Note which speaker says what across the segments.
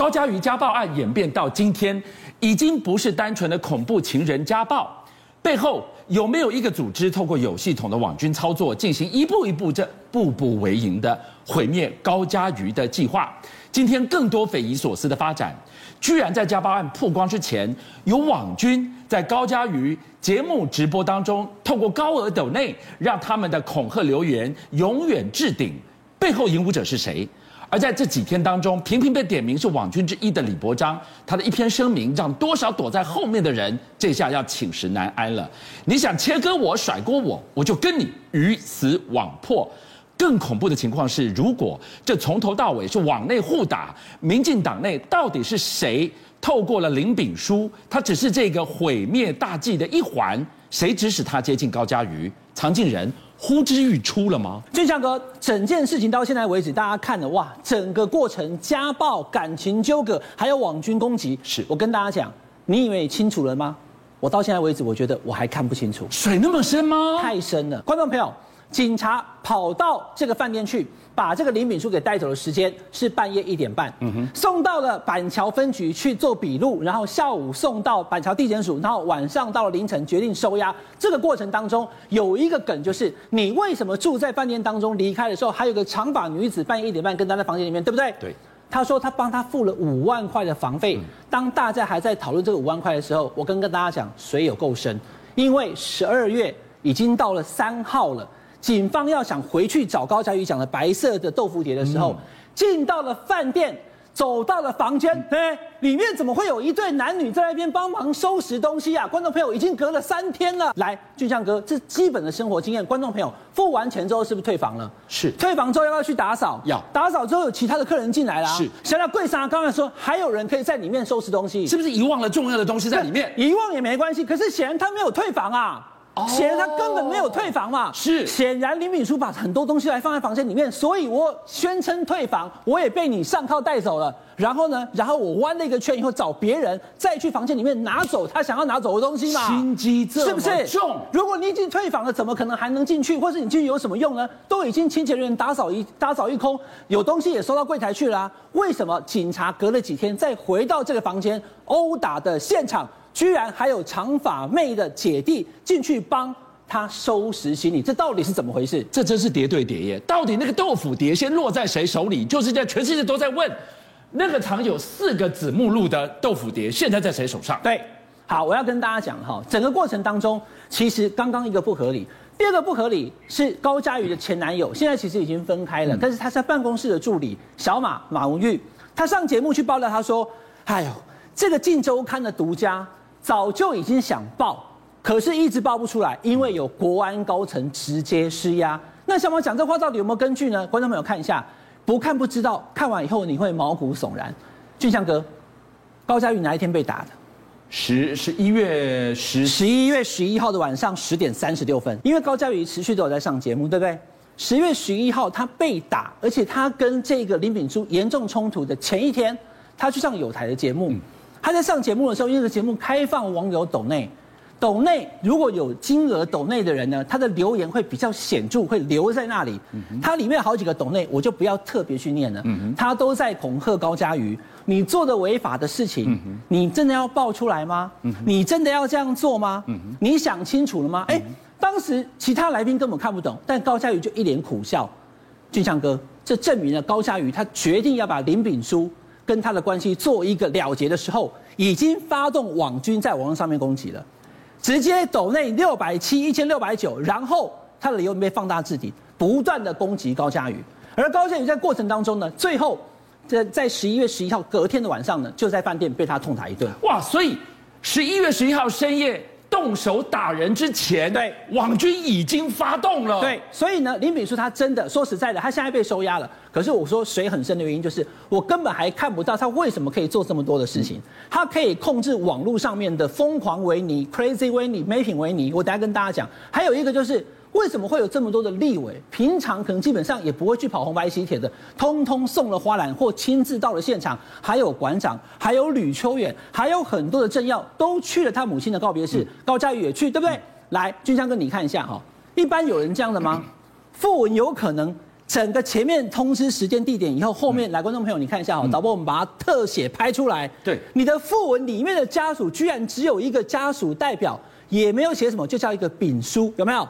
Speaker 1: 高嘉瑜家暴案演变到今天，已经不是单纯的恐怖情人家暴，背后有没有一个组织透过有系统的网军操作，进行一步一步这步步为营的毁灭高嘉瑜的计划？今天更多匪夷所思的发展，居然在家暴案曝光之前，有网军在高嘉瑜节目直播当中，透过高额抖内，让他们的恐吓留言永远置顶。背后引武者是谁？而在这几天当中，频频被点名是网军之一的李伯章，他的一篇声明，让多少躲在后面的人这下要寝食难安了。你想切割我、甩锅我，我就跟你鱼死网破。更恐怖的情况是，如果这从头到尾是网内互打，民进党内到底是谁透过了林炳书？他只是这个毁灭大计的一环，谁指使他接近高嘉瑜？藏进人呼之欲出了吗？
Speaker 2: 俊祥哥，整件事情到现在为止，大家看了哇，整个过程家暴、感情纠葛，还有网军攻击，
Speaker 1: 是
Speaker 2: 我跟大家讲，你以为清楚了吗？我到现在为止，我觉得我还看不清楚，
Speaker 1: 水那么深吗？
Speaker 2: 太深了，观众朋友。警察跑到这个饭店去，把这个林敏书给带走的时间是半夜一点半，嗯哼，送到了板桥分局去做笔录，然后下午送到板桥地检署，然后晚上到了凌晨决定收押。这个过程当中有一个梗，就是你为什么住在饭店当中？离开的时候还有个长发女子半夜一点半跟他在房间里面，对不对？
Speaker 1: 对。
Speaker 2: 他说他帮他付了五万块的房费。当大家还在讨论这个五万块的时候，我跟跟大家讲，水有够深，因为十二月已经到了三号了。警方要想回去找高嘉瑜讲的白色的豆腐碟的时候，进到了饭店，走到了房间，哎，里面怎么会有一对男女在那边帮忙收拾东西啊？观众朋友，已经隔了三天了。来，俊相哥，这基本的生活经验，观众朋友付完钱之后是不是退房了？
Speaker 1: 是。退
Speaker 2: 房之后要不要去打扫？
Speaker 1: 要。
Speaker 2: 打扫之后有其他的客人进来了，
Speaker 1: 是。
Speaker 2: 想到柜上刚才说还有人可以在里面收拾东西，
Speaker 1: 是不是遗忘了重要的东西在里面？
Speaker 2: 遗忘也没关系，可是显然他没有退房啊。显然他根本没有退房嘛，
Speaker 1: 是
Speaker 2: 显然林敏书把很多东西来放在房间里面，所以我宣称退房，我也被你上铐带走了。然后呢，然后我弯了一个圈以后找别人再去房间里面拿走他想要拿走的东西嘛，
Speaker 1: 心机这么重，是不是？
Speaker 2: 如果你已经退房了，怎么可能还能进去？或是你进去有什么用呢？都已经清洁人员打扫一打扫一空，有东西也收到柜台去了啊，为什么警察隔了几天再回到这个房间殴打的现场？居然还有长发妹的姐弟进去帮他收拾行李，这到底是怎么回事？
Speaker 1: 这真是叠对叠耶！到底那个豆腐碟先落在谁手里？就是在全世界都在问，那个藏有四个子目录的豆腐碟现在在谁手上？
Speaker 2: 对，好，我要跟大家讲哈，整个过程当中，其实刚刚一个不合理，第二个不合理是高嘉瑜的前男友，现在其实已经分开了，但是他在办公室的助理小马马文玉，他上节目去爆料，他说：“哎呦，这个《镜周刊》的独家。”早就已经想报，可是一直报不出来，因为有国安高层直接施压。那小王讲这话到底有没有根据呢？观众朋友看一下，不看不知道，看完以后你会毛骨悚然。俊相哥，高嘉瑜哪一天被打的？
Speaker 1: 十十一月十
Speaker 2: 十一月十一号的晚上十点三十六分。因为高嘉瑜持续都有在上节目，对不对？十月十一号他被打，而且他跟这个林炳书严重冲突的前一天，他去上有台的节目。嗯他在上节目的时候，因为这个节目开放网友抖内，抖内如果有金额抖内的人呢，他的留言会比较显著，会留在那里。他里面有好几个抖内，我就不要特别去念了。他都在恐吓高嘉瑜，你做的违法的事情，你真的要爆出来吗？你真的要这样做吗？你想清楚了吗？哎，当时其他来宾根本看不懂，但高嘉瑜就一脸苦笑。俊相哥，这证明了高嘉瑜他决定要把林炳书。跟他的关系做一个了结的时候，已经发动网军在网络上面攻击了，直接抖内六百七一千六百九，然后他的理由被放大置顶，不断的攻击高嘉瑜，而高嘉瑜在过程当中呢，最后在在十一月十一号隔天的晚上呢，就在饭店被他痛打一顿。
Speaker 1: 哇，所以十一月十一号深夜。动手打人之前，
Speaker 2: 对，
Speaker 1: 网军已经发动了。
Speaker 2: 对，所以呢，林炳书他真的说实在的，他现在被收押了。可是我说水很深的原因，就是我根本还看不到他为什么可以做这么多的事情。他可以控制网络上面的疯狂维尼、Crazy 维尼、making 维尼。我等下跟大家讲，还有一个就是。为什么会有这么多的立委？平常可能基本上也不会去跑红白喜帖的，通通送了花篮或亲自到了现场。还有馆长，还有吕秋远，还有很多的政要都去了他母亲的告别式。嗯、高嘉瑜也去，对不对？嗯、来，俊相哥，你看一下哈。一般有人这样的吗？傅文有可能整个前面通知时间地点以后，后面来观众朋友你看一下哈，导播我们把它特写拍出来。
Speaker 1: 对，
Speaker 2: 你的訃文里面的家属居然只有一个家属代表，也没有写什么，就叫一个丙书，有没有？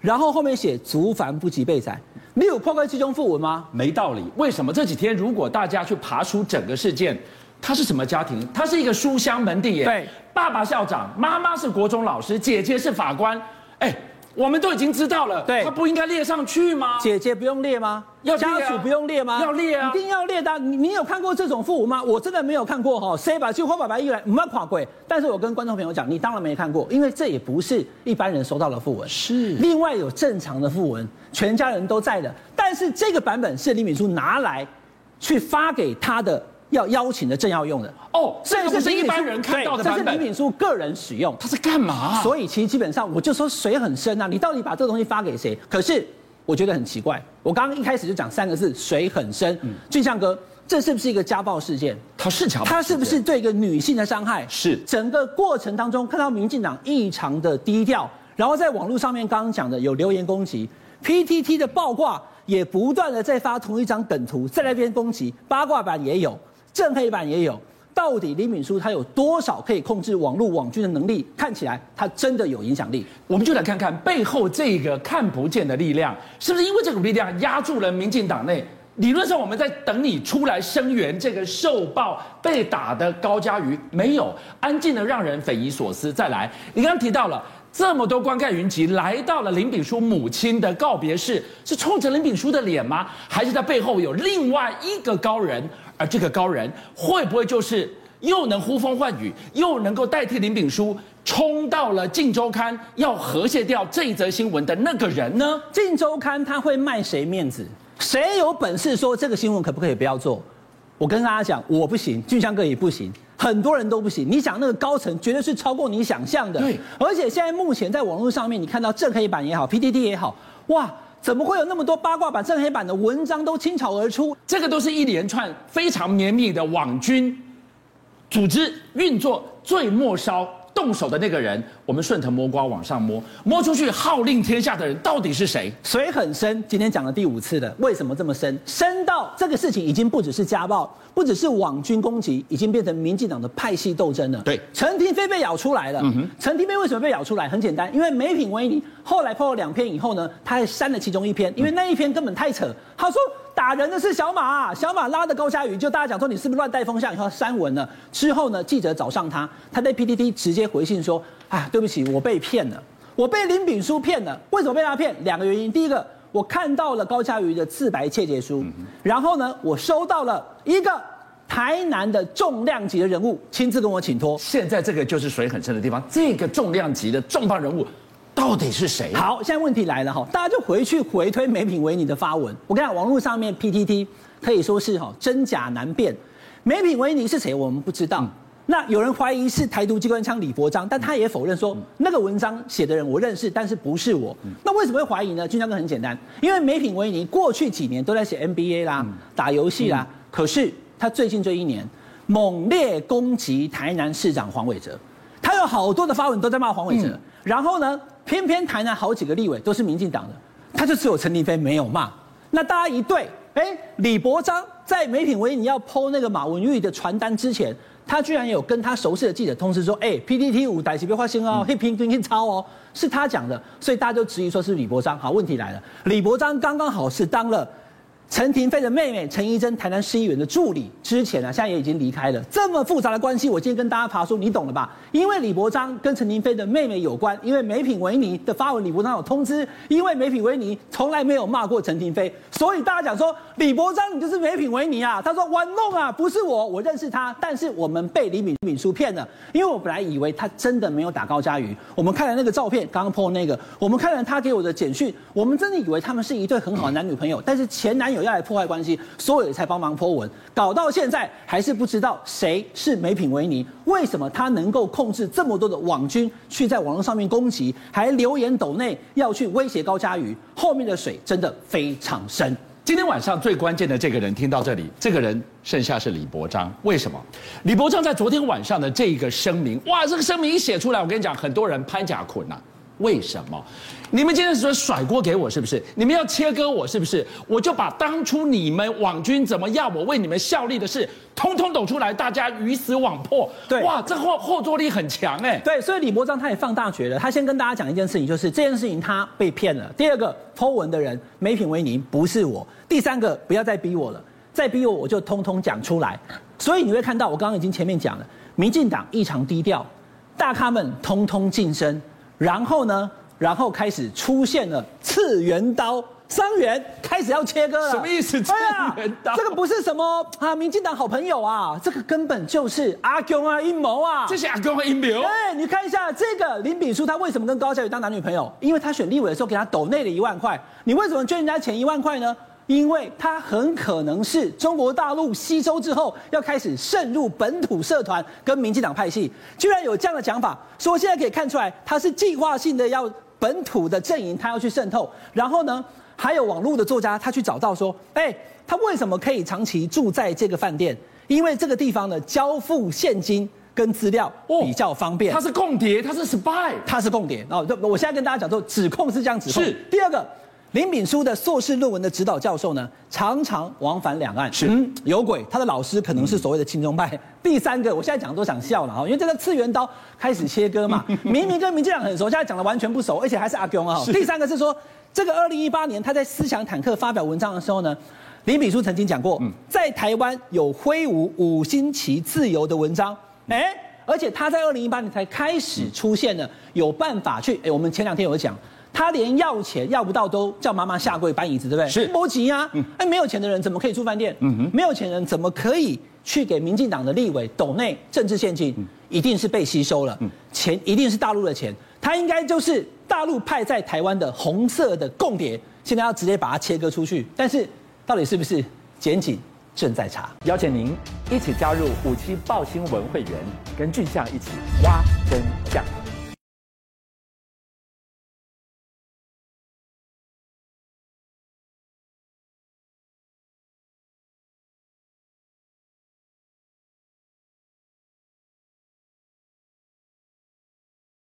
Speaker 2: 然后后面写族繁不及备载，你有破坏其中副文吗？
Speaker 1: 没道理。为什么这几天如果大家去爬出整个事件，他是什么家庭？他是一个书香门第耶。
Speaker 2: 对，
Speaker 1: 爸爸校长，妈妈是国中老师，姐姐是法官。哎。我们都已经知道了，
Speaker 2: 对，
Speaker 1: 他不应该列上去吗？
Speaker 2: 姐姐不用列吗？
Speaker 1: 要
Speaker 2: 家属不用列吗？
Speaker 1: 要列啊，
Speaker 2: 一定要列的。你你有看过这种訃文吗？我真的没有看过哈。谁把就花爸爸一来，没有看过。但是我跟观众朋友讲，你当然没看过，因为这也不是一般人收到的訃文。
Speaker 1: 是，
Speaker 2: 另外有正常的訃文，全家人都在的。但是这个版本是李敏珠拿来去发给他的。要邀请的正要用的
Speaker 1: 哦，这个不是一般人看到的。
Speaker 2: 这是林秉枢个人使用，
Speaker 1: 他是干嘛？
Speaker 2: 所以其实基本上我就说水很深啊，你到底把这个东西发给谁？可是我觉得很奇怪，我刚刚一开始就讲三个字，水很深。嗯，俊相哥，这是不是一个家暴事件？
Speaker 1: 他是家暴，
Speaker 2: 他是不是对一个女性的伤害？
Speaker 1: 是。
Speaker 2: 整个过程当中看到民进党异常的低调，然后在网络上面刚刚讲的有留言攻击，PTT 的爆挂也不断的在发同一张梗图，在那边攻击，八卦版也有。正黑板也有，到底林秉枢他有多少可以控制网络网军的能力？看起来他真的有影响力。
Speaker 1: 我们就来看看背后这个看不见的力量，是不是因为这股力量压住了民进党内？理论上我们在等你出来声援这个受暴被打的高嘉瑜，没有安静的让人匪夷所思。再来，你刚刚提到了这么多观看云集来到了林炳书母亲的告别式，是冲着林炳书的脸吗？还是在背后有另外一个高人？而这个高人会不会就是又能呼风唤雨，又能够代替林炳书冲到了《镜周刊》要和谐掉这一则新闻的那个人呢？
Speaker 2: 《镜周刊》他会卖谁面子？谁有本事说这个新闻可不可以不要做？我跟大家讲，我不行，俊香哥也不行，很多人都不行。你想那个高层绝对是超过你想象的。
Speaker 1: 对，
Speaker 2: 而且现在目前在网络上面，你看到正黑板也好，PTT 也好，哇。怎么会有那么多八卦版、正黑版的文章都倾巢而出？
Speaker 1: 这个都是一连串非常绵密的网军组织运作，最末梢。动手的那个人，我们顺藤摸瓜往上摸，摸出去号令天下的人到底是谁？
Speaker 2: 水很深，今天讲了第五次了，为什么这么深？深到这个事情已经不只是家暴，不只是网军攻击，已经变成民进党的派系斗争了。
Speaker 1: 对，
Speaker 2: 陈廷飞被咬出来了。嗯哼，陈廷飞为什么被咬出来？很简单，因为美品维尼后来 PO 了两篇以后呢，他还删了其中一篇，因为那一篇根本太扯。他说。打人的是小马，小马拉的高嘉瑜，就大家讲说你是不是乱带风向？以后删文了之后呢，记者找上他，他在 PTT 直接回信说：啊，对不起，我被骗了，我被林炳书骗了。为什么被他骗？两个原因。第一个，我看到了高嘉瑜的自白窃结书，然后呢，我收到了一个台南的重量级的人物亲自跟我请托。
Speaker 1: 现在这个就是水很深的地方，这个重量级的重磅人物。到底是谁？
Speaker 2: 好，现在问题来了哈，大家就回去回推美品维尼的发文。我跟你讲，网络上面 PTT 可以说是哈真假难辨。美品维尼是谁？我们不知道。嗯、那有人怀疑是台独机关枪李伯章，但他也否认说、嗯、那个文章写的人我认识，但是不是我。嗯、那为什么会怀疑呢？军章哥很简单，因为美品维尼过去几年都在写 NBA 啦、嗯、打游戏啦，嗯、可是他最近这一年猛烈攻击台南市长黄伟哲，他有好多的发文都在骂黄伟哲，嗯、然后呢？偏偏台南好几个立委都是民进党的，他就只有陈亭飞没有骂。那大家一对，哎，李伯璋在美品维你要 PO 那个马文玉的传单之前，他居然有跟他熟悉的记者通知说，哎，P D T 五代级别花心哦，黑屏跟黑抄哦，是他讲的，所以大家就质疑说是李伯璋。好，问题来了，李伯璋刚刚好是当了。陈廷飞的妹妹陈怡贞，台南市议员的助理，之前啊，现在也已经离开了。这么复杂的关系，我今天跟大家爬梳，你懂了吧？因为李伯章跟陈廷飞的妹妹有关，因为美品维尼的发文，李伯章有通知，因为美品维尼从来没有骂过陈廷飞，所以大家讲说李伯章你就是美品维尼啊。他说玩弄啊，不是我，我认识他，但是我们被李秉秉枢骗了，因为我本来以为他真的没有打高嘉瑜，我们看了那个照片，刚刚 po 那个，我们看了他给我的简讯，我们真的以为他们是一对很好的男女朋友，但是前男友。有要来破坏关系，所以才帮忙 po 文，搞到现在还是不知道谁是美品维尼，为什么他能够控制这么多的网军去在网络上面攻击，还留言抖内要去威胁高嘉瑜，后面的水真的非常深。
Speaker 1: 今天晚上最关键的这个人听到这里，这个人剩下是李伯章，为什么？李伯章在昨天晚上的这一个声明，哇，这个声明一写出来，我跟你讲，很多人拍假捆呐、啊。为什么？你们今天是说甩锅给我是不是？你们要切割我是不是？我就把当初你们网军怎么要我为你们效力的事，通通抖出来，大家鱼死网破。
Speaker 2: 对，
Speaker 1: 哇，这后后坐力很强哎。
Speaker 2: 对，所以李伯璋他也放大绝了。他先跟大家讲一件事情，就是这件事情他被骗了。第二个，Po 文的人没品为您，不是我。第三个，不要再逼我了，再逼我我就通通讲出来。所以你会看到，我刚刚已经前面讲了，民进党异常低调，大咖们通通晋升。然后呢，然后开始出现了次元刀，伤员开始要切割了。
Speaker 1: 什么意思？次元刀？
Speaker 2: 这个不是什么啊，民进党好朋友啊，这个根本就是阿公啊阴谋啊。
Speaker 1: 这是阿公的阴谋。
Speaker 2: 哎，你看一下这个林炳书，他为什么跟高嘉瑜当男女朋友？因为他选立委的时候给他抖内了一万块。你为什么捐人家钱一万块呢？因为他很可能是中国大陆吸收之后要开始渗入本土社团跟民进党派系，居然有这样的讲法，所以现在可以看出来他是计划性的要本土的阵营他要去渗透，然后呢，还有网络的作家他去找到说，哎，他为什么可以长期住在这个饭店？因为这个地方呢，交付现金跟资料比较方便。
Speaker 1: 他是共谍，他是 spy，
Speaker 2: 他是共谍。哦，我现在跟大家讲说，指控是这样指控。
Speaker 1: 是
Speaker 2: 第二个。林炳书的硕士论文的指导教授呢，常常往返两岸，
Speaker 1: 是
Speaker 2: 嗯，有鬼，他的老师可能是所谓的亲中派。嗯、第三个，我现在讲都想笑了哈，因为这个次元刀开始切割嘛，明明跟民进党很熟，现在讲的完全不熟，而且还是阿公啊。第三个是说，这个二零一八年他在思想坦克发表文章的时候呢，林炳书曾经讲过，在台湾有挥舞五星旗自由的文章，哎，而且他在二零一八年才开始出现了有办法去，哎，我们前两天有讲。他连要钱要不到都叫妈妈下跪搬椅子，对不对？
Speaker 1: 是
Speaker 2: 波及呀。哎，没有钱的人怎么可以住饭店？嗯哼，没有钱人怎么可以去给民进党的立委斗内政治献金？一定是被吸收了，钱一定是大陆的钱，他应该就是大陆派在台湾的红色的共谍，现在要直接把它切割出去。但是到底是不是？检警正在查。
Speaker 3: 邀请您一起加入五七报新闻会员，跟俊相一起挖真相。